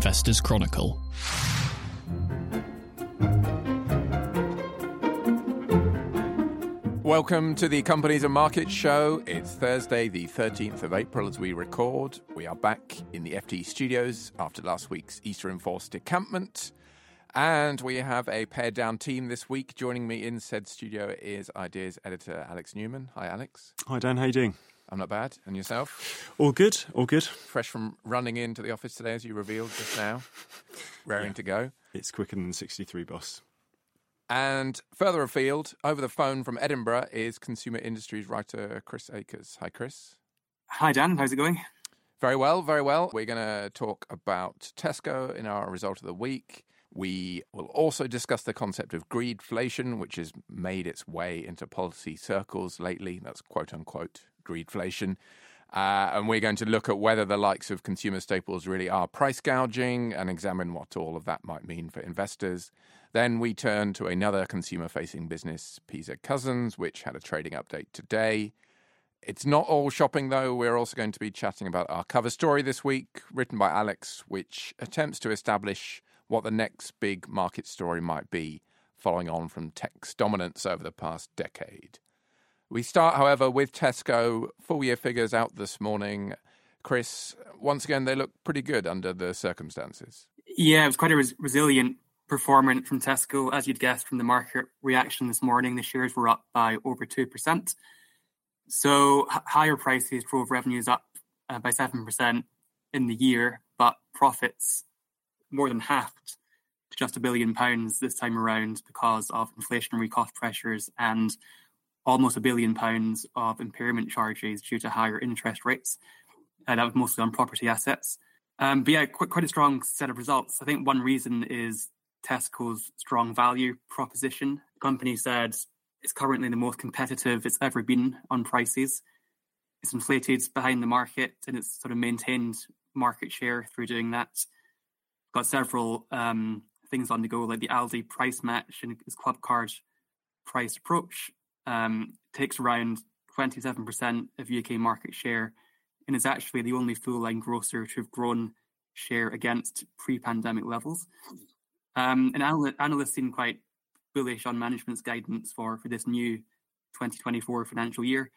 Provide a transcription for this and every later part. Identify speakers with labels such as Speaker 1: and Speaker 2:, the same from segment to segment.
Speaker 1: Investors Chronicle.
Speaker 2: Welcome to the Companies and Markets Show. It's Thursday, the 13th of April, as we record. We are back in the FT studios after last week's Easter enforced decampment. And we have a pared down team this week. Joining me in said studio is Ideas editor Alex Newman. Hi, Alex.
Speaker 3: Hi, Dan. How you doing?
Speaker 2: I'm not bad. And yourself?
Speaker 3: All good. All good.
Speaker 2: Fresh from running into the office today, as you revealed just now. Raring yeah. to go.
Speaker 3: It's quicker than 63, boss.
Speaker 2: And further afield, over the phone from Edinburgh, is consumer industries writer Chris Akers. Hi, Chris.
Speaker 4: Hi, Dan. How's it going?
Speaker 2: Very well, very well. We're going to talk about Tesco in our result of the week. We will also discuss the concept of greedflation, which has made its way into policy circles lately. That's quote unquote greedflation. Uh, and we're going to look at whether the likes of consumer staples really are price gouging and examine what all of that might mean for investors. Then we turn to another consumer facing business, PZ Cussons, which had a trading update today. It's not all shopping, though. We're also going to be chatting about our cover story this week, written by Alex, which attempts to establish what the next big market story might be, following on from tech's dominance over the past decade. We start, however, with Tesco. Full year figures out this morning. Chris, once again, they look pretty good under the circumstances.
Speaker 4: Yeah, it was quite a res- resilient performance from Tesco, as you'd guessed from the market reaction this morning. The shares were up by over 2%. So h- higher prices drove revenues up uh, by 7% in the year, but profits more than halved to just a billion pounds this time around because of inflationary cost pressures and almost a billion pounds of impairment charges due to higher interest rates. Uh, that was mostly on property assets. Um, but yeah, quite, quite a strong set of results. I think one reason is Tesco's strong value proposition. The company said it's currently the most competitive it's ever been on prices. It's inflated behind the market and it's sort of maintained market share through doing that. Got several um, things on the go, like the Aldi price match and its Clubcard price approach. Um, takes around 27% of UK market share and is actually the only full line grocer to have grown share against pre pandemic levels. Um, and analysts seem quite bullish on management's guidance for, for this new 2024 financial year.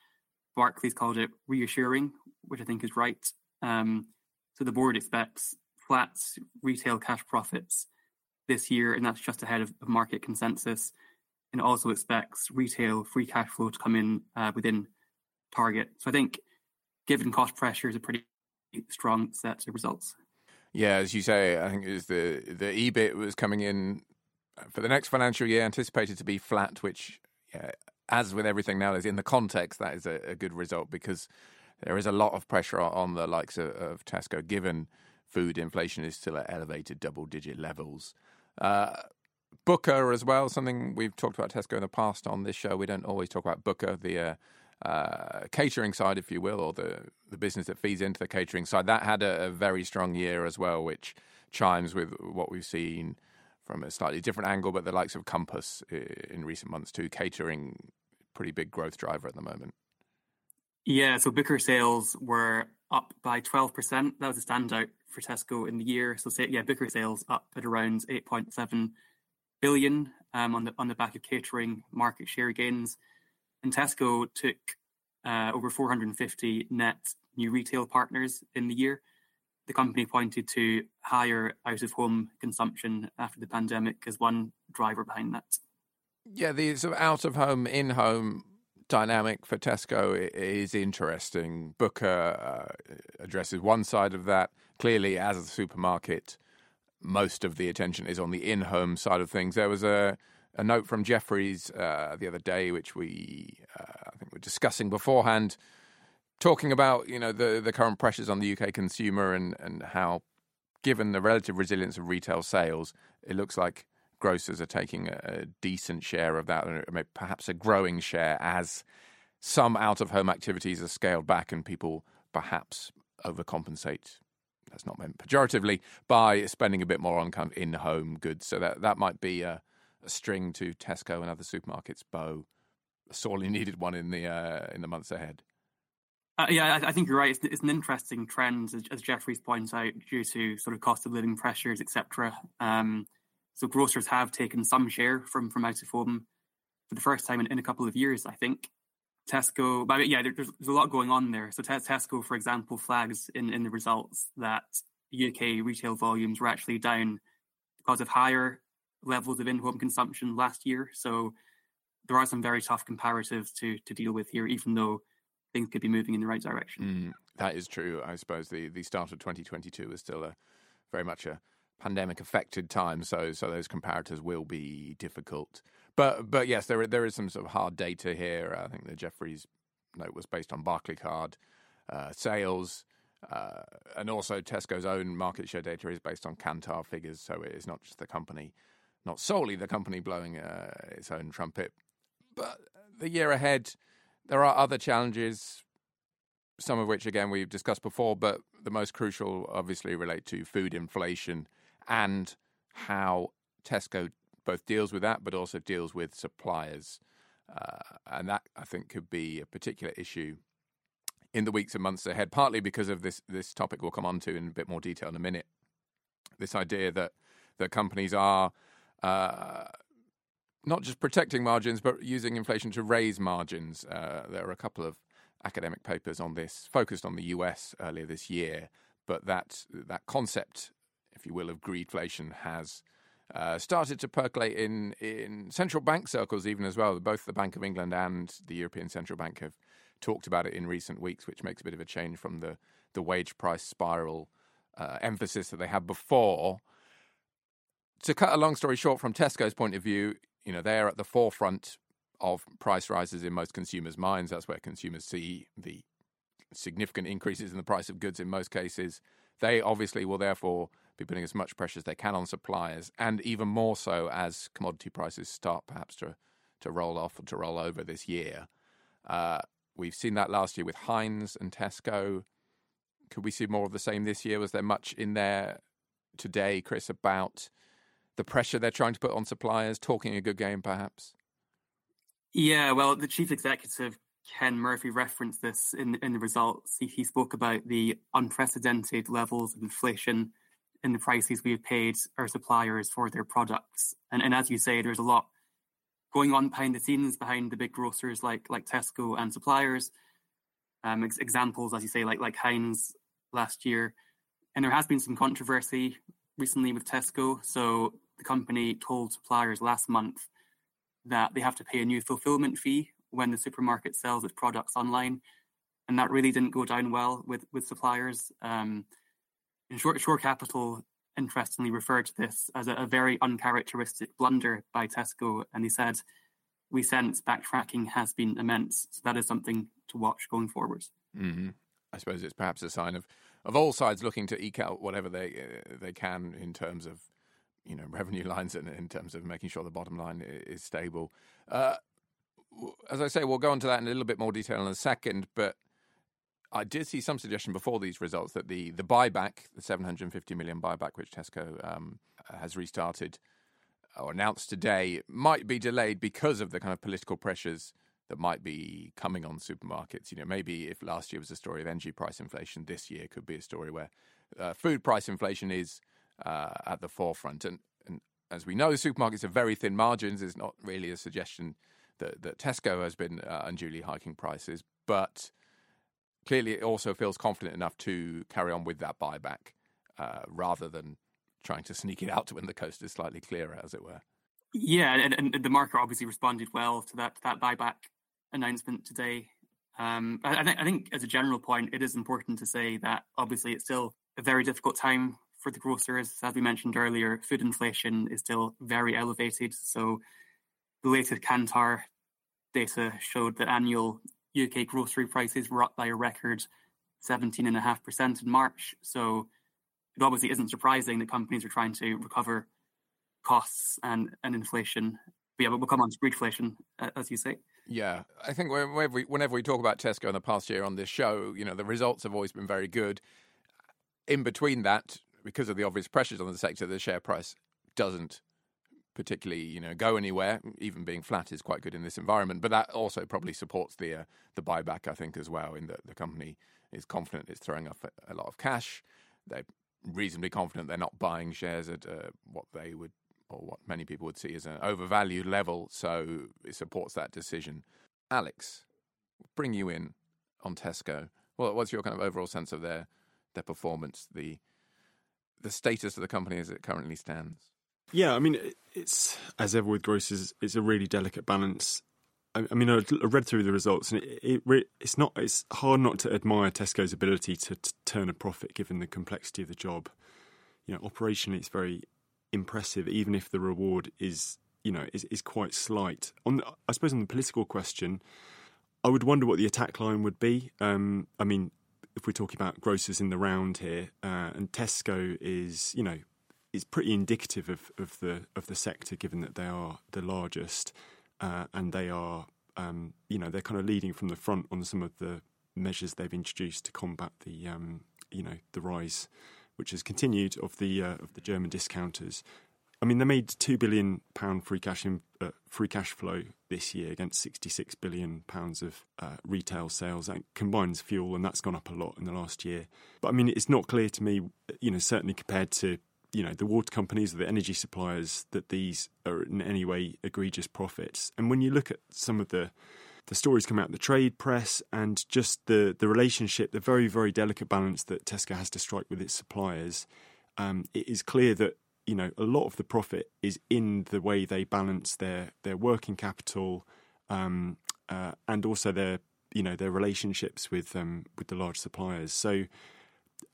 Speaker 4: Barclays called it reassuring, which I think is right. Um, so the board expects flat retail cash profits this year, and that's just ahead of, of market consensus. And also expects retail free cash flow to come in uh, within target. So I think, given cost pressures, a pretty strong set of results.
Speaker 2: Yeah, as you say, I think is the the EBIT was coming in for the next financial year anticipated to be flat, which, yeah, as with everything nowadays, in the context, that is a, a, good result because there is a lot of pressure on the likes of, of Tesco, given food inflation is still at elevated double digit levels. Uh, Booker as well, something we've talked about Tesco in the past on this show. We don't always talk about Booker, the uh, uh, catering side, if you will, or the, the business that feeds into the catering side, that had a, a, very strong year as well, which chimes with what we've seen from a slightly different angle, but the likes of Compass in recent months too. Catering, pretty big growth driver at the moment.
Speaker 4: Yeah, so Booker sales were up by 12%. That was a standout for Tesco in the year. So, say, yeah, Booker sales up at around 8.7 billion um, on the on the back of catering market share gains and Tesco took uh, over 450 net new retail partners in the year. The company pointed to higher out of home consumption after the pandemic as one driver behind that.
Speaker 2: Yeah, the sort of out of home, in home dynamic for Tesco is interesting. Booker uh, addresses one side of that. Clearly, as a supermarket, most of the attention is on the in home side of things. There was a a note from Jefferies uh, the other day, which we uh, I think were discussing beforehand, talking about you know the the current pressures on the UK consumer and and how, given the relative resilience of retail sales, it looks like grocers are taking a, a decent share of that, and perhaps a growing share as some out of home activities are scaled back and people perhaps overcompensate. That's not meant pejoratively by spending a bit more on kind of in home goods. So that that might be a a string to Tesco and other supermarkets' bow. A sorely needed one in the uh, in the months ahead.
Speaker 4: Uh, yeah, I, I, think you're right. It's, it's an interesting trend, as, as, Jefferies points out, due to sort of cost of living pressures, etc. Um, so grocers have taken some share from from out of home for the first time in, in a couple of years, I think. Tesco, but yeah, there, there's, there's, a lot going on there. So Tesco, for example, flags in, in the results that UK retail volumes were actually down because of higher levels of in-home consumption last year. So there are some very tough comparatives to to deal with here, even though things could be moving in the right direction.
Speaker 2: Mm, that is true. I suppose the the start of 2022 is still a very much a pandemic affected time, so so those comparators will be difficult. But but yes, there there is some sort of hard data here. I think the Jefferies note was based on Barclaycard uh, sales. Uh, and also, Tesco's own market share data is based on Kantar figures, so it is not just the company, not solely the company blowing uh, its own trumpet. But the year ahead, there are other challenges, some of which, again, we've discussed before, but the most crucial obviously relate to food inflation and how Tesco both deals with that, but also deals with suppliers. Uh, and that, I think, could be a particular issue in the weeks and months ahead, partly because of this this topic we'll come on to in a bit more detail in a minute. This idea that that companies are uh, not just protecting margins, but using inflation to raise margins. Uh, there are a couple of academic papers on this, focused on the US earlier this year, but that that concept, if you will, of greedflation has. Uh, started to percolate in, in central bank circles, even as well. Both the Bank of England and the European Central Bank have talked about it in recent weeks, which makes a bit of a change from the, the wage price spiral uh, emphasis that they had before. To cut a long story short, from Tesco's point of view, you know they're at the forefront of price rises in most consumers' minds. That's where consumers see the significant increases in the price of goods in most cases. They obviously will therefore be putting as much pressure as they can on suppliers, and even more so as commodity prices start perhaps to to roll off or to roll over this year. Uh, We've seen that last year with Heinz and Tesco. Could we see more of the same this year? Was there much in there today, Chris, about the pressure they're trying to put on suppliers, talking a good game perhaps?
Speaker 4: Yeah, well, the chief executive, Ken Murphy, referenced this in, in the results. He, he spoke about the unprecedented levels of inflation in the prices we've paid our suppliers for their products. And, and as you say, there's a lot going on behind the scenes behind the big grocers like like Tesco and suppliers. Um, ex- examples, as you say, like like Heinz last year, and there has been some controversy recently with Tesco. So the company told suppliers last month that they have to pay a new fulfillment fee when the supermarket sells its products online, and that really didn't go down well with with suppliers. Um, short, Shore Capital interestingly referred to this as a, a very uncharacteristic blunder by Tesco, and he said, "We sense backtracking has been immense, so that is something to watch going forward."
Speaker 2: Mm-hmm. I suppose it's perhaps a sign of of all sides looking to eke out whatever they uh, they can in terms of you know revenue lines and in terms of making sure the bottom line is stable. Uh, as I say, we'll go into that in a little bit more detail in a second, but I did see some suggestion before these results that the the buyback, the 750 million buyback, which Tesco um, has restarted or announced today, might be delayed because of the kind of political pressures that might be coming on supermarkets. You know, maybe if last year was a story of energy price inflation, this year could be a story where uh, food price inflation is uh, at the forefront. And, and as we know, supermarkets have very thin margins. It's not really a suggestion that, that Tesco has been uh, unduly hiking prices, but clearly it also feels confident enough to carry on with that buyback uh, rather than trying to sneak it out to when the coast is slightly clearer, as it were.
Speaker 4: Yeah, and, and the market obviously responded well to that that buyback announcement today. Um, I, th- I think, as a general point, it is important to say that obviously it's still a very difficult time for the grocers. As we mentioned earlier, food inflation is still very elevated. So the latest Kantar data showed that annual UK grocery prices were up by a record 17.5% in March. So it obviously isn't surprising that companies are trying to recover costs and, and inflation. But yeah, we'll come on to greedflation, uh, as you say.
Speaker 2: Yeah, I think whenever we, whenever we talk about Tesco in the past year on this show, you know, the results have always been very good. In between that, because of the obvious pressures on the sector, the share price doesn't particularly you know go anywhere. Even being flat is quite good in this environment, but that also probably supports the uh, the buyback. I think as well, in that the company is confident it's throwing a, a lot of cash. They're reasonably confident they're not buying shares at uh, what they would or what many people would see as an overvalued level. So it supports that decision. Alex, bring you in on Tesco. Well, what's your kind of overall sense of their their performance, the the status of the company as it currently stands?
Speaker 3: Yeah, I mean, it's as ever with grocers, it's a really delicate balance. I, I mean, I read through the results, and it, it, it's not it's hard not to admire Tesco's ability to, to turn a profit given the complexity of the job. You know, operationally, it's very impressive, even if the reward is you know is, is quite slight. On the, I suppose on the political question, I would wonder what the attack line would be. Um, I mean, if we're talking about grocers in the round here, uh, and Tesco is, you know, is pretty indicative of, of the of the sector, given that they are the largest, uh, and they are, um, you know, they're kind of leading from the front on some of the measures they've introduced to combat the, um, you know, the rise, which has continued of the uh, of the German discounters. I mean, they made two billion pound free cash in, uh, free cash flow this year against sixty six billion pounds of uh, retail sales. That combines fuel, and that's gone up a lot in the last year. But I mean, it's not clear to me, you know, certainly compared to you know the water companies or the energy suppliers, that these are in any way egregious profits. And when you look at some of the the stories come out in the trade press and just the the relationship, the very very delicate balance that Tesco has to strike with its suppliers. Um, it is clear that you know a lot of the profit is in the way they balance their their working capital um, uh, and also their you know their relationships with um, with the large suppliers. So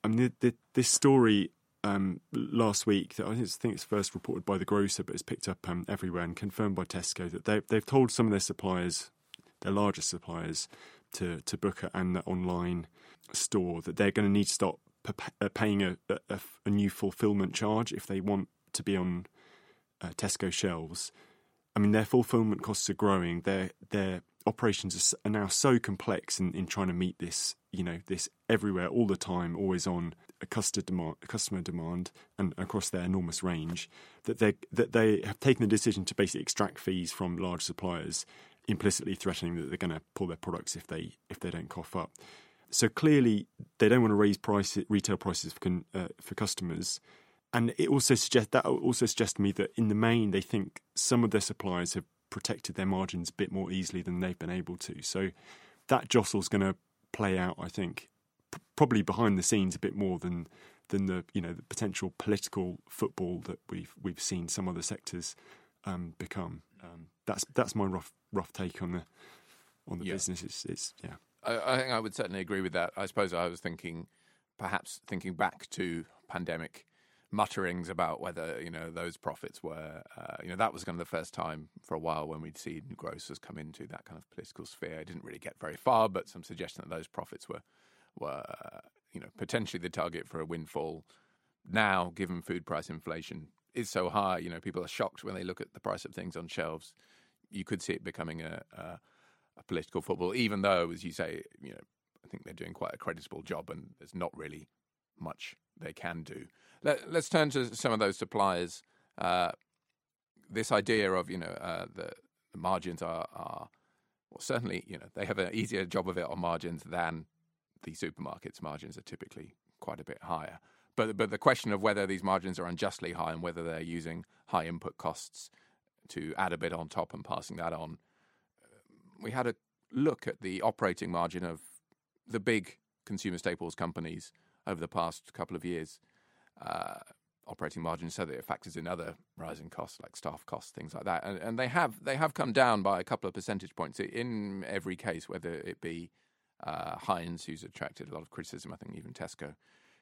Speaker 3: I mean the, the, this story um, last week that I think it's first reported by the grocer, but it's picked up um, everywhere and confirmed by Tesco that they they've told some of their suppliers, their largest suppliers, to to Booker and the online store that they're going to need to stop uh, paying a, a, a, new fulfillment charge if they want to be on uh, Tesco shelves. I mean, their fulfillment costs are growing. Their their operations are now so complex in, in trying to meet this, you know, this everywhere, all the time, always on demand, customer demand, and across their enormous range, that they that they have taken the decision to basically extract fees from large suppliers, implicitly threatening that they're going to pull their products if they if they don't cough up. So clearly, they don't want to raise price, retail prices for uh, for customers, and it also suggests that also suggests to me that in the main they think some of their suppliers have protected their margins a bit more easily than they've been able to. So that jostle's going to play out, I think, p- probably behind the scenes a bit more than than the you know the potential political football that we've we've seen some other sectors um, become. Um, that's that's my rough rough take on the on the yeah. business. It's, it's yeah.
Speaker 2: I, I, think I would certainly agree with that. I suppose I was thinking, perhaps thinking back to pandemic mutterings about whether you know those profits were, uh, you know, that was kind of the first time for a while when we'd seen grocers come into that kind of political sphere. It didn't really get very far, but some suggestion that those profits were were you know potentially the target for a windfall. Now, given food price inflation is so high, you know, people are shocked when they look at the price of things on shelves. You could see it becoming a, a political football, even though, as you say, you know, I think they're doing quite a creditable job, and there's not really much they can do. Let, us turn to some of those suppliers. Uh, this idea of you know uh, the, the, margins are, are well, certainly you know they have an easier job of it on margins than the supermarkets. Margins are typically quite a bit higher. But but the question of whether these margins are unjustly high and whether they're using high input costs to add a bit on top and passing that on we had a look at the operating margin of the big consumer staples companies over the past couple of years. Uh, operating margins so that it factors in other rising costs like staff costs, things like that, and, and, they have they have come down by a couple of percentage points in every case, whether it be uh, Heinz, who's attracted a lot of criticism. I think even Tesco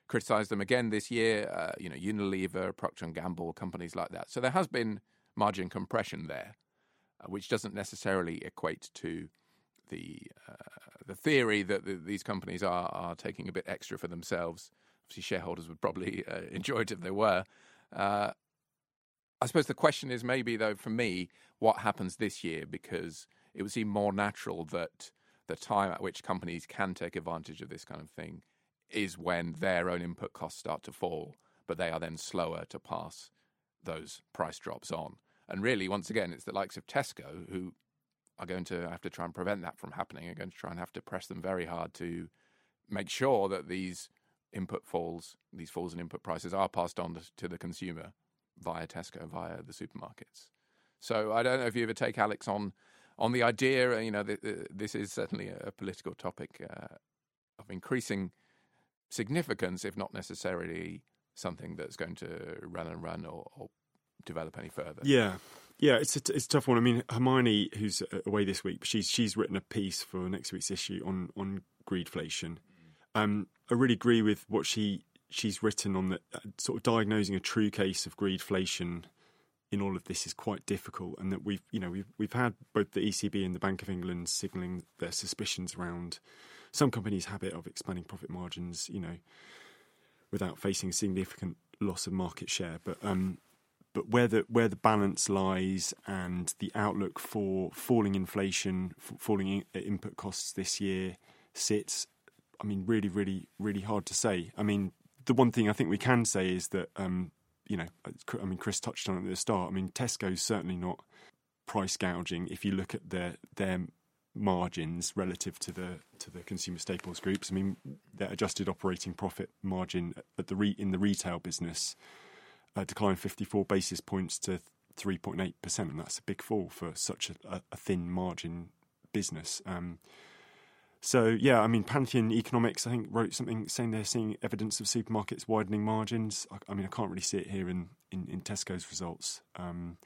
Speaker 2: criticised them again this year. Uh, you know, Unilever, Procter and Gamble, companies like that. So there has been margin compression there. Uh, which doesn't necessarily equate to the uh, the theory that the, these companies are are taking a bit extra for themselves. Obviously, shareholders would probably uh, enjoy it if they were. Uh, I suppose the question is maybe though for me, what happens this year because it would seem more natural that the time at which companies can take advantage of this kind of thing is when their own input costs start to fall, but they are then slower to pass those price drops on. And really, once again, it's the likes of Tesco who are going to have to try and prevent that from happening. Are going to try and have to press them very hard to make sure that these input falls, these falls in input prices, are passed on to the consumer via Tesco, via the supermarkets. So I don't know if you ever take Alex on on the idea. You know, this is certainly a political topic uh, of increasing significance, if not necessarily something that's going to run and run or, or develop any further.
Speaker 3: Yeah, yeah, it's a, it's a tough one. I mean, Hermione, who's away this week, she's she's written a piece for next week's issue on on greedflation. Um, I really agree with what she she's written on the uh, sort of diagnosing a true case of greedflation in all of this is quite difficult, and that we've you know we've we've had both the ECB and the Bank of England signalling their suspicions around some companies' habit of expanding profit margins, you know, without facing significant loss of market share. But um, but where the where the balance lies and the outlook for falling inflation, falling in, uh, input costs this year sits. I mean, really, really, really hard to say. I mean, the one thing I think we can say is that um, you know, I mean, Chris touched on it at the start. I mean, Tesco's certainly not price gouging. If you look at their their margins relative to the to the consumer staples groups, I mean, their adjusted operating profit margin at the re, in the retail business uh, declined 54 basis points to 3.8 percent, and that's a big fall for such a, a thin margin business. Um, so yeah, I mean, Pantheon Economics, I think, wrote something saying they're seeing evidence of supermarkets widening margins. I, I mean, I can't really see it here in in, in Tesco's results, um,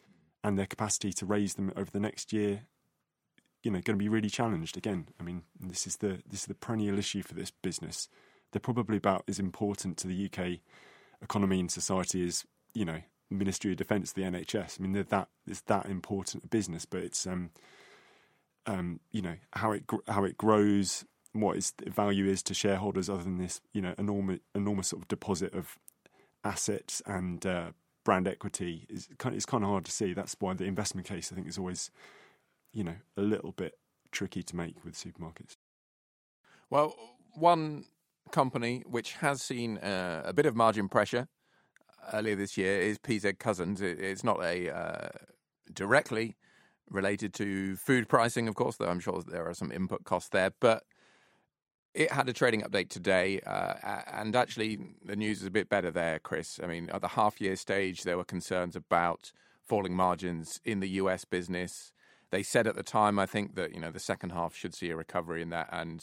Speaker 3: and their capacity to raise them over the next year, you know, going to be really challenged again. I mean, this is the this is the perennial issue for this business. They're probably about as important to the UK economy and society as you know Ministry of Defence, the NHS. I mean, they're that it's that important a business, but it's um, um, you know how it how it grows, what its value is to shareholders, other than this you know enormous enormous sort of deposit of assets and uh, brand equity is kind of, it's kind of hard to see. That's why the investment case I think is always you know a little bit tricky to make with supermarkets.
Speaker 2: Well, one company which has seen uh, a bit of margin pressure earlier this year is PZ Cussons. it's not a uh, directly related to food pricing, of course, though I'm sure there are some input costs there. But it had a trading update today, uh, and actually the news is a bit better there, Chris. I mean, at the half year stage, there were concerns about falling margins in the US business. They said at the time, I think, that you know the second half should see a recovery in that, and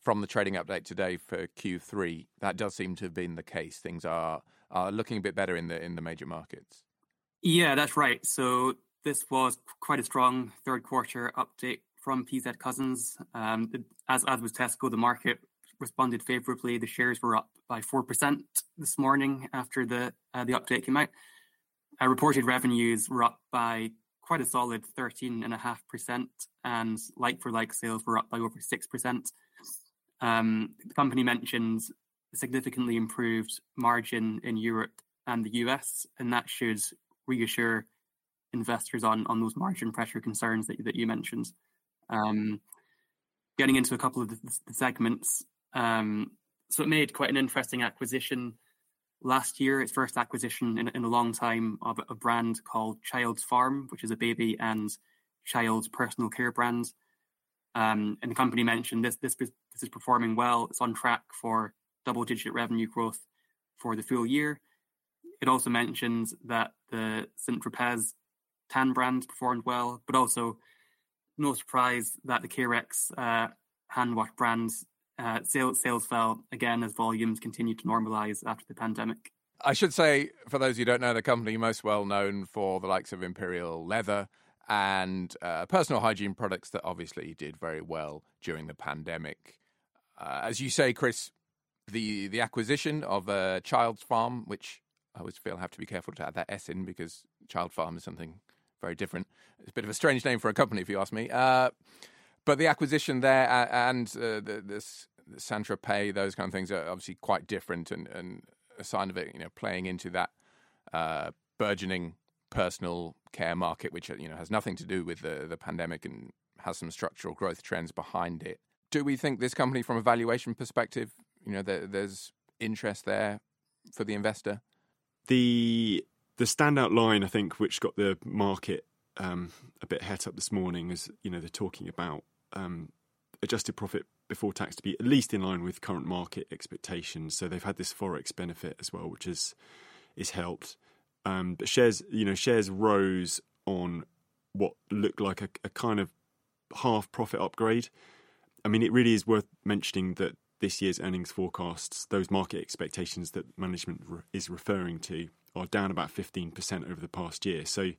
Speaker 2: from the trading update today for Q3, that does seem to have been the case. Things are are looking a bit better in the in the major markets.
Speaker 4: Yeah, that's right. So this was quite a strong third quarter update from PZ Cussons. Um, as, as was Tesco, the market responded favourably. The shares were up by 4% this morning after the, uh, the update came out. Uh, reported revenues were up by quite a solid 13.5%, and like for like sales were up by over 6%. Um, the company mentions significantly improved margin in Europe and the US, and that should reassure investors on on those margin pressure concerns that that you mentioned. Um, getting into a couple of the, the segments, um, so it made quite an interesting acquisition last year. Its first acquisition in, in a long time of a brand called Childs Farm, which is a baby and child's personal care brand. Um, and the company mentioned this this this is performing well. It's on track for double digit revenue growth for the full year. It also mentions that the Saint Tropez tan brand performed well, but also no surprise that the Carex uh, hand wash brands uh, sales sales fell again as volumes continued to normalize after the pandemic.
Speaker 2: I should say, for those who don't know, the company most well known for the likes of Imperial Leather and uh, personal hygiene products that obviously did very well during the pandemic. Uh, as you say, Chris, the the acquisition of a Child's Farm, which I always feel I have to be careful to add that S in because Child Farm is something very different. It's a bit of a strange name for a company, if you ask me. Uh, but the acquisition there and uh, the, this Saint Tropez, those kind of things are obviously quite different, and, and a sign of it, you know, playing into that uh, burgeoning personal care market, which you know has nothing to do with the the pandemic and has some structural growth trends behind it. Do we think this company, from a valuation perspective, you know, there, there's interest there for the investor?
Speaker 3: The the standout line, I think, which got the market um, a bit het up this morning, is you know they're talking about um, adjusted profit before tax to be at least in line with current market expectations. So they've had this forex benefit as well, which is is helped. Um, but shares, you know, shares rose on what looked like a, a kind of half profit upgrade. I mean, it really is worth mentioning that this year's earnings forecasts, those market expectations that management re- is referring to, are down about 15% over the past year. So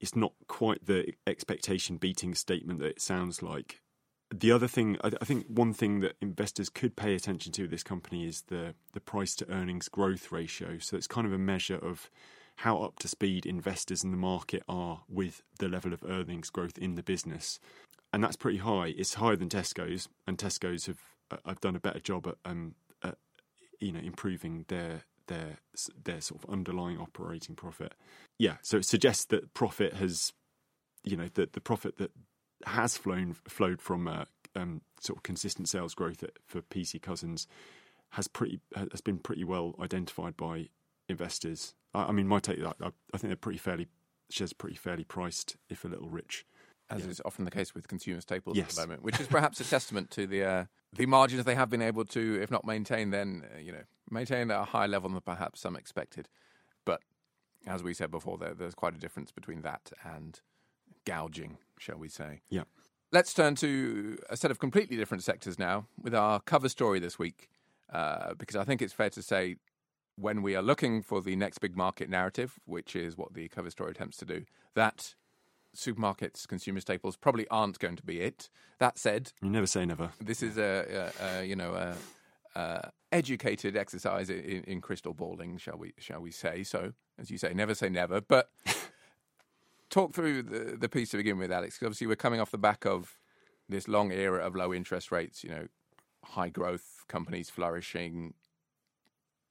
Speaker 3: it's not quite the expectation beating statement that it sounds like. The other thing, I, I think one thing that investors could pay attention to with this company is the, the price to earnings growth ratio. So it's kind of a measure of how up to speed investors in the market are with the level of earnings growth in the business. And that's pretty high. It's higher than Tesco's, and Tesco's have have done a better job at, um, at you know improving their their their sort of underlying operating profit. Yeah, so it suggests that profit has, you know, that the profit that has flown flowed from uh, um, sort of consistent sales growth for PZ Cussons has pretty has been pretty well identified by investors. I, I mean, my take, I, I think they're pretty fairly shares pretty fairly priced, if a little rich
Speaker 2: as yeah. is often the case with consumer staples
Speaker 3: yes.
Speaker 2: at the moment, which is perhaps a testament to the uh, the margins they have been able to, if not maintain, then uh, you know maintain at a higher level than perhaps some expected. But as we said before, there, there's quite a difference between that and gouging, shall we say?
Speaker 3: Yeah.
Speaker 2: Let's turn to a set of completely different sectors now with our cover story this week, uh, because I think it's fair to say when we are looking for the next big market narrative, which is what the cover story attempts to do, that supermarkets, consumer staples probably aren't going to be it. That said,
Speaker 3: you never say never.
Speaker 2: This is a, a, a you know a, educated exercise in, in, crystal balling, shall we shall we say? So, as you say, never say never. But talk through the, the piece to begin with, Alex. Because obviously, we're coming off the back of this long era of low interest rates. You know, high growth companies flourishing.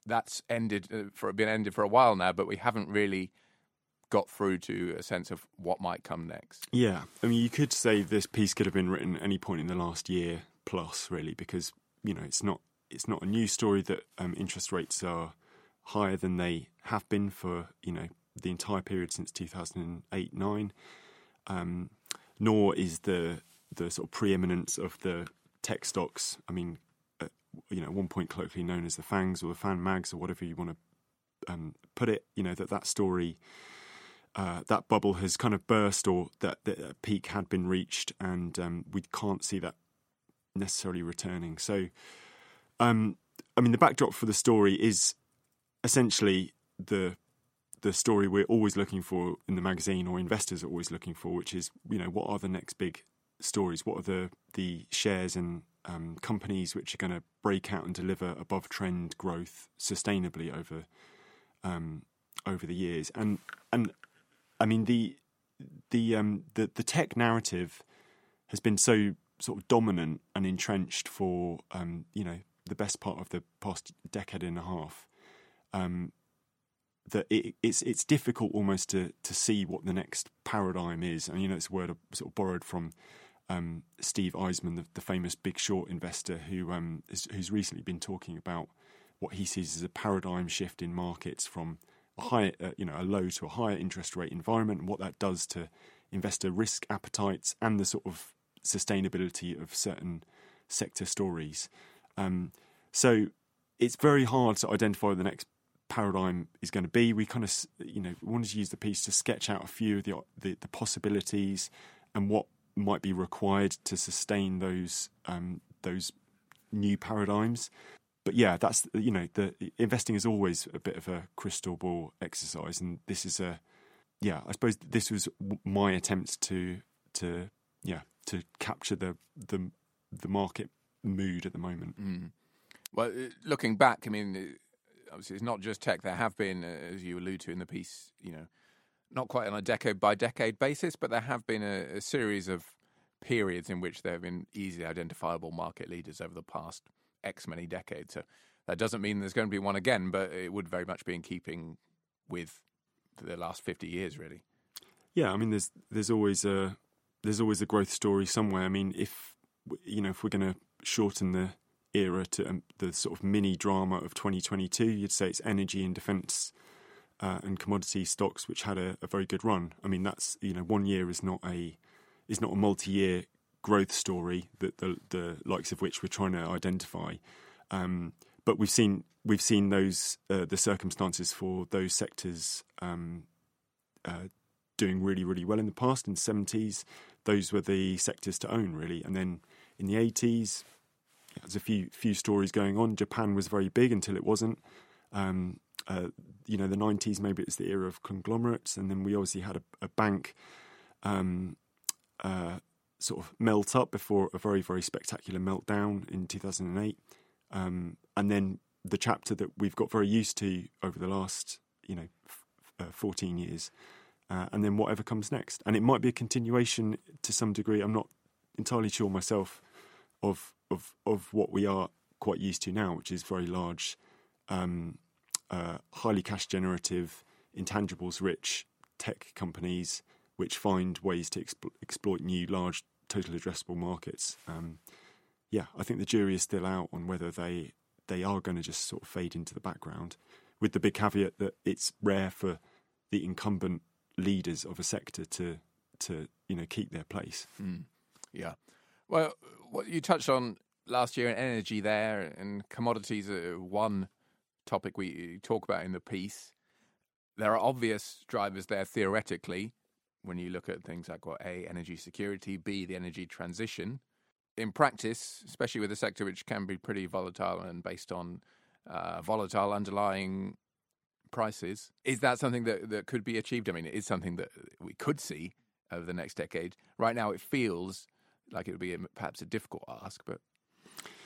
Speaker 2: That's ended uh, for been ended for a while now, but we haven't really got through to a sense of what might come next.
Speaker 3: Yeah, I mean, you could say this piece could have been written any point in the last year plus, really, because you know it's not it's not a new story that um, interest rates are higher than they have been for you know the entire period since two thousand and eight nine. Um, nor is the the sort of preeminence of the tech stocks. I mean, uh, you know, one point colloquially known as the fangs or the fan mags or whatever you want to um, put it. You know that that story uh, that bubble has kind of burst or that the peak had been reached, and um, we can't see that necessarily returning. So, um, I mean, the backdrop for the story is essentially the the story we're always looking for in the magazine, or investors are always looking for, which is you know what are the next big stories? What are the the shares and um, companies which are going to break out and deliver above trend growth sustainably over um, over the years? And and I mean the the um the the tech narrative has been so sort of dominant and entrenched for um you know the best part of the past decade and a half um that it, it's it's difficult almost to to see what the next paradigm is. And you know it's a word sort of borrowed from um, Steve Eisman, the, the, famous Big Short investor, who um, is, who's recently been talking about what he sees as a paradigm shift in markets from a higher, uh, you know, a low to a higher interest rate environment, and what that does to investor risk appetites and the sort of sustainability of certain sector stories. Um, so it's very hard to identify the next paradigm is going to be. We kind of, you know, wanted to use the piece to sketch out a few of the, the, the possibilities and what might be required to sustain those um, those new paradigms but yeah, that's you know the investing is always a bit of a crystal ball exercise, and this is a yeah. I suppose this was my attempt to to yeah to capture the the the market mood at the moment.
Speaker 2: Mm. Well, uh, looking back, I mean, uh, obviously it's not just tech. There have been, uh, as you allude to in the piece, you know, not quite on a decade by decade basis, but there have been a, a series of periods in which there have been easily identifiable market leaders over the past X many decades. So that doesn't mean there's going to be one again, but it would very much be in keeping with the last 50 years, really.
Speaker 3: Yeah, I mean, there's there's always a there's always a growth story somewhere. I mean, if you know if we're going to shorten the era to um, the sort of mini drama of 2022, you'd say it's energy and defence uh, and commodity stocks which had a, a, very good run. I mean, that's you know one year is not a is not a multi-year growth story that the the likes of which we're trying to identify. Um, but we've seen we've seen those uh, the circumstances for those sectors um, uh, doing really really well in the past. In the seventies, those were the sectors to own really, and then in the eighties, there's a few few stories going on. Japan was very big until it wasn't. Um, uh, you know, the 90s, maybe it's the era of conglomerates. And then we obviously had a, a bank um, uh, sort of melt up before a very, very spectacular meltdown in 2008. Um, and then the chapter that we've got very used to over the last, you know, f- uh, 14 years. Uh, and then whatever comes next. And it might be a continuation to some degree. I'm not entirely sure myself of of of what we are quite used to now, which is very large um, uh, highly cash generative, intangibles rich tech companies which find ways to expl- exploit new large total addressable markets. Um, yeah, I think the jury is still out on whether they they are going to just sort of fade into the background, with the big caveat that it's rare for the incumbent leaders of a sector to to you know keep their place.
Speaker 2: Mm. Yeah, well, what you touched on last year, in energy there and commodities are one topic we talk about in the piece. There are obvious drivers there theoretically when you look at things like what A, energy security, B, the energy transition. In practice, especially with a sector which can be pretty volatile and based on uh, volatile underlying prices, is that something that, that could be achieved? I mean, it is something that we could see over the next decade. Right now, it feels like it would be a, perhaps a difficult ask, but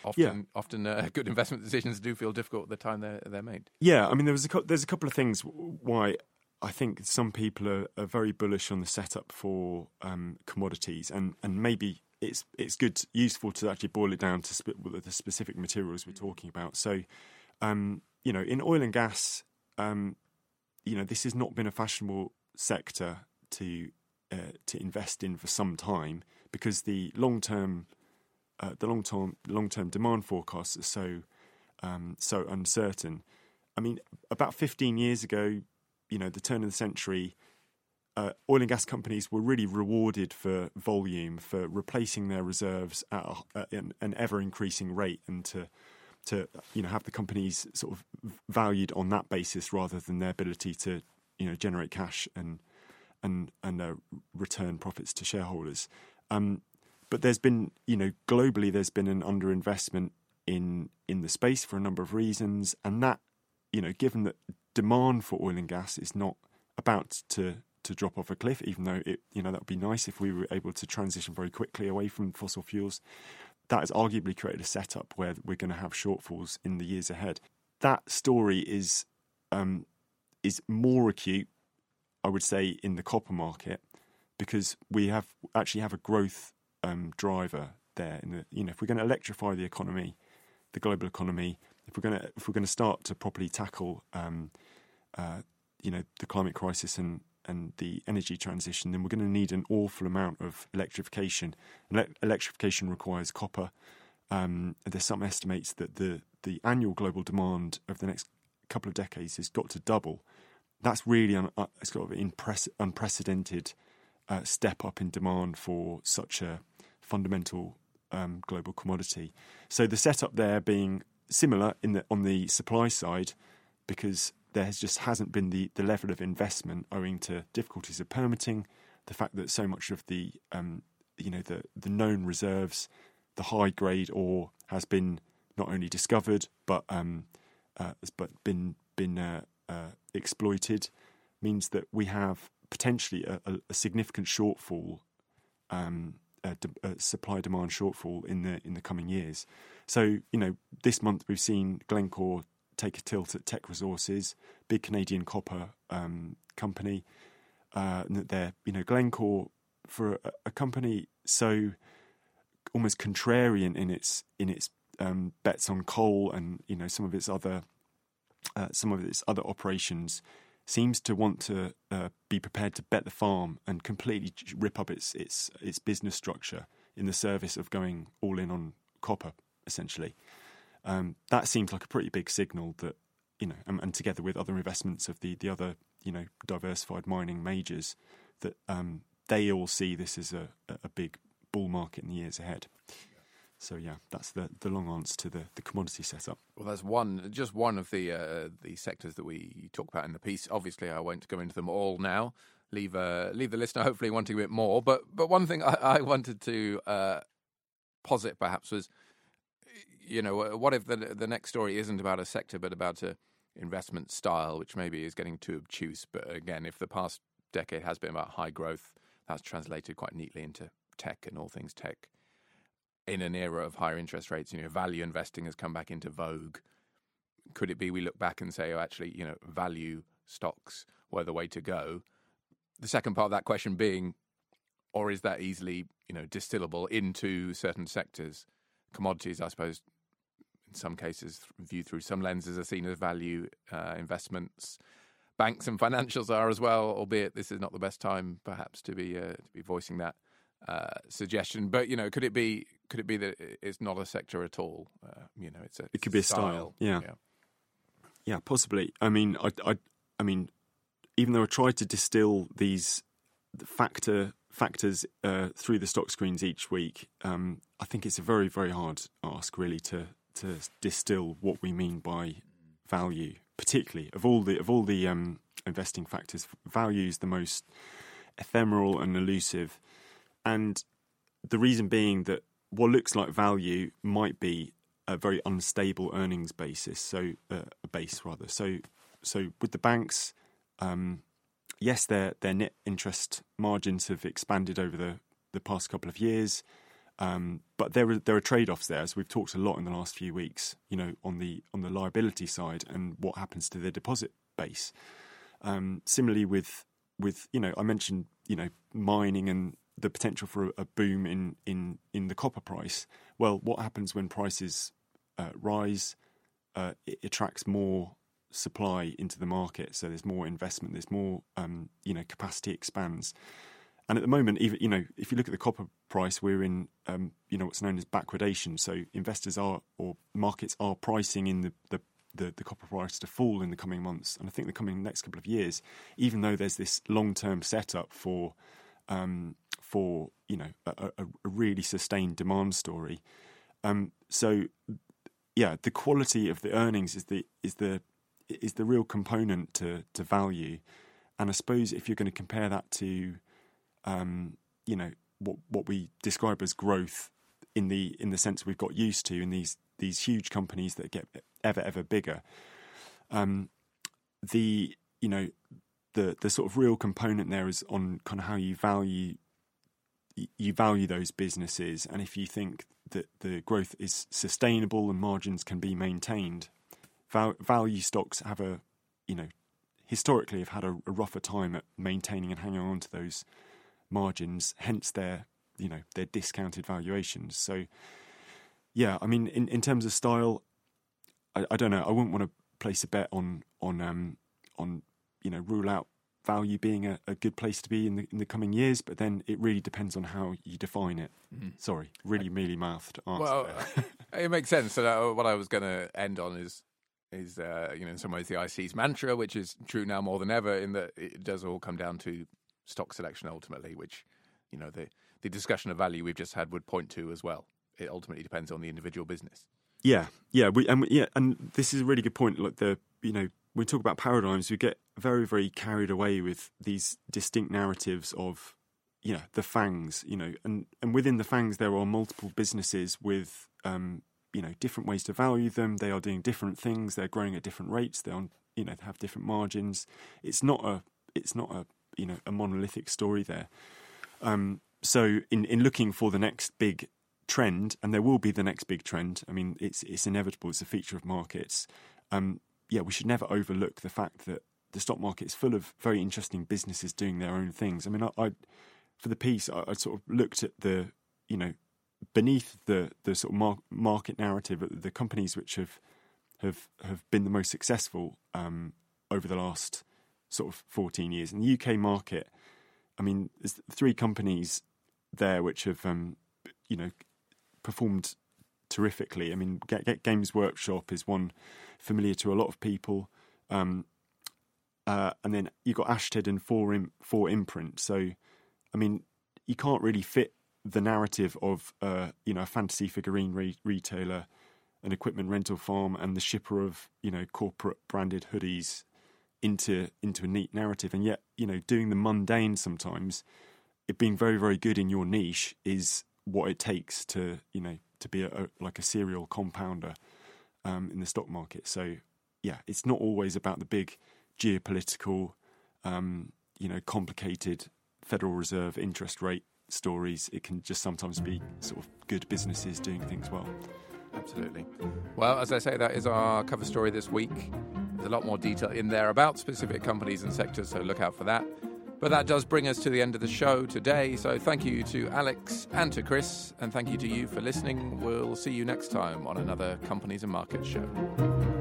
Speaker 2: often yeah. often uh, good investment decisions do feel difficult at the time they're they're made.
Speaker 3: Yeah, I mean there was a there's a couple of things why I think some people are, are very bullish on the setup for um, commodities, and and maybe it's it's good useful to actually boil it down to sp- the specific materials we're talking about. So, um, you know, in oil and gas, um, you know, this has not been a fashionable sector to uh, to invest in for some time because the long term uh, the long term long term demand forecasts are so um, so uncertain. I mean, about 15 years ago, you know, the turn of the century, uh, oil and gas companies were really rewarded for volume, for replacing their reserves at, a, at an, ever increasing rate, and to to you know have the companies sort of valued on that basis rather than their ability to you know generate cash and and and uh, return profits to shareholders. Um, but there's been, you know, globally there's been an underinvestment in in the space for a number of reasons, and that, you know, given that demand for oil and gas is not about to to drop off a cliff, even though it, you know, that would be nice if we were able to transition very quickly away from fossil fuels. That has arguably created a setup where we're going to have shortfalls in the years ahead. That story is um, is more acute, I would say, in the copper market because we have actually have a growth um, driver there. In the, you know, if we're going to electrify the economy, the global economy, if we're going to if we're going to start to properly tackle, um, uh, you know, the climate crisis and and the energy transition, then we're going to need an awful amount of electrification. Ele- electrification requires copper. Um, there's some estimates that the the annual global demand over the next couple of decades has got to double. That's really un- uh, it's got an unprecedented uh, step up in demand for such a fundamental um, global commodity. So the setup there being similar in the on the supply side, because there has just hasn't been the, the level of investment owing to difficulties of permitting, the fact that so much of the um, you know the the known reserves, the high grade ore has been not only discovered but um, uh, but been been uh, uh, exploited, means that we have potentially a, a significant shortfall um, de- uh, supply demand shortfall in the in the coming years. So you know, this month we've seen Glencore take a tilt at Teck Resources, big Canadian copper um, company. Uh, they're you know Glencore for a, a, company so almost contrarian in its in its um, bets on coal and you know some of its other uh, some of its other operations seems to want to uh, be prepared to bet the farm and completely rip up its its its business structure in the service of going all in on copper, essentially. Um, that seems like a pretty big signal that you know, and, and, together with other investments of the the other you know diversified mining majors, that um, they all see this as a, a big bull market in the years ahead. So yeah, that's the, the long answer to the, the commodity setup.
Speaker 2: Well, that's one just one of the uh, the sectors that we talk about in the piece. Obviously, I won't go into them all now. Leave uh, leave the listener hopefully wanting a bit more. But but one thing I, I wanted to uh, posit perhaps was, you know, what if the the next story isn't about a sector but about a investment style, which maybe is getting too obtuse. But again, if the past decade has been about high growth, that's translated quite neatly into tech and all things tech in an era of higher interest rates, you know, value investing has come back into vogue. Could it be we look back and say, oh, actually, you know, value stocks were the way to go? The second part of that question being, or is that easily, you know, distillable into certain sectors? Commodities, I suppose, in some cases, viewed through some lenses, are seen as value uh, investments. Banks and financials are as well, albeit this is not the best time, perhaps, to be uh, to be voicing that uh, suggestion. But you know, could it be could it be that it's not a sector at all? Uh, you know, it's a
Speaker 3: it could be a style. Yeah. yeah, yeah, possibly. I mean, I, I, I mean, even though I try to distill these factor factors uh, through the stock screens each week, um, I think it's a very very hard ask really to to distill what we mean by value, particularly of all the of all the um, investing factors. Value is the most ephemeral and elusive. And the reason being that what looks like value might be a very unstable earnings basis, so uh, a base rather. So, so with the banks, um, yes, their their net interest margins have expanded over the, the past couple of years, um, but there are there are trade offs there, as we've talked a lot in the last few weeks. You know, on the on the liability side and what happens to their deposit base. Um, similarly, with with you know, I mentioned you know mining and the potential for a, boom in, in, in the copper price. Well, what happens when prices uh, rise? Uh, it attracts more supply into the market, so there's more investment, there's more um, you know capacity expands. And at the moment, even you know, if you look at the copper price, we're in um, you know what's known as backwardation. So investors are or markets are pricing in the, the the, the, copper price to fall in the coming months, and I think the coming next couple of years, even though there's this long term setup for um, for you know a, a, a really sustained demand story. Um, so yeah, the quality of the earnings is the is the is the real component to to value, and I suppose if you're going to compare that to, um, you know, what what we describe as growth in the in the sense we've got used to in these these huge companies that get ever ever bigger, um, the you know the the sort of real component there is on kind of how you value you value those businesses, and if you think that the growth is sustainable and margins can be maintained, val- value stocks have a, you know, historically have had a, a, rougher time at maintaining and hanging on to those margins. Hence their, you know, their discounted valuations. So, yeah, I mean, in, in terms of style, I, I don't know. I wouldn't want to place a bet on on um, on you know rule out value being a, a, good place to be in the in the coming years, but then it really depends on how you define it. Mm. Sorry, really mealy mouthed answer. Well,
Speaker 2: it makes sense. So that, what I was going to end on is is uh, you know in some ways the IC's mantra, which is true now more than ever, in that it does all come down to stock selection ultimately, which you know the the discussion of value we've just had would point to as well. It ultimately depends on the individual business.
Speaker 3: Yeah, yeah, we, and yeah, and this is a really good point. Like the you know we talk about paradigms, we get very, very carried away with these distinct narratives of, you know, the FAANGs, you know, and, and within the FAANGs there are multiple businesses with, um, you know, different ways to value them. They are doing different things. They're growing at different rates. They're on, you know, have different margins. It's not a, it's not a, you know, a monolithic story there. Um, so in in looking for the next big trend, and there will be the next big trend. I mean, it's it's inevitable. It's a feature of markets. Um, yeah, we should never overlook the fact that the stock market is full of very interesting businesses doing their own things. I mean, I, I for the piece, I, I, sort of looked at the, you know, beneath the the sort of mar- market narrative, the companies which have have have been the most successful um, over the last sort of 14 years in the UK market. I mean, there's three companies there which have, um, you know, performed terrifically. I mean, Games Workshop is one familiar to a lot of people. Um, uh, and then you've got Ashtead and Four, in, 4imprint. So, I mean, you can't really fit the narrative of uh, you know a fantasy figurine re- retailer, an equipment rental farm, and the shipper of you know corporate branded hoodies into into a neat narrative. And yet, you know, doing the mundane sometimes, it being very very good in your niche is what it takes to you know to be a, a like a serial compounder um, in the stock market. So yeah, it's not always about the big geopolitical, um, you know, complicated Federal Reserve interest rate stories. It can just sometimes be sort of good businesses doing things well.
Speaker 2: Absolutely. Well, as I say, that is our cover story this week. There's a lot more detail in there about specific companies and sectors, so look out for that. But that does bring us to the end of the show today. So thank you to Alex and to Chris, and thank you to you for listening. We'll see you next time on another Companies and Markets show.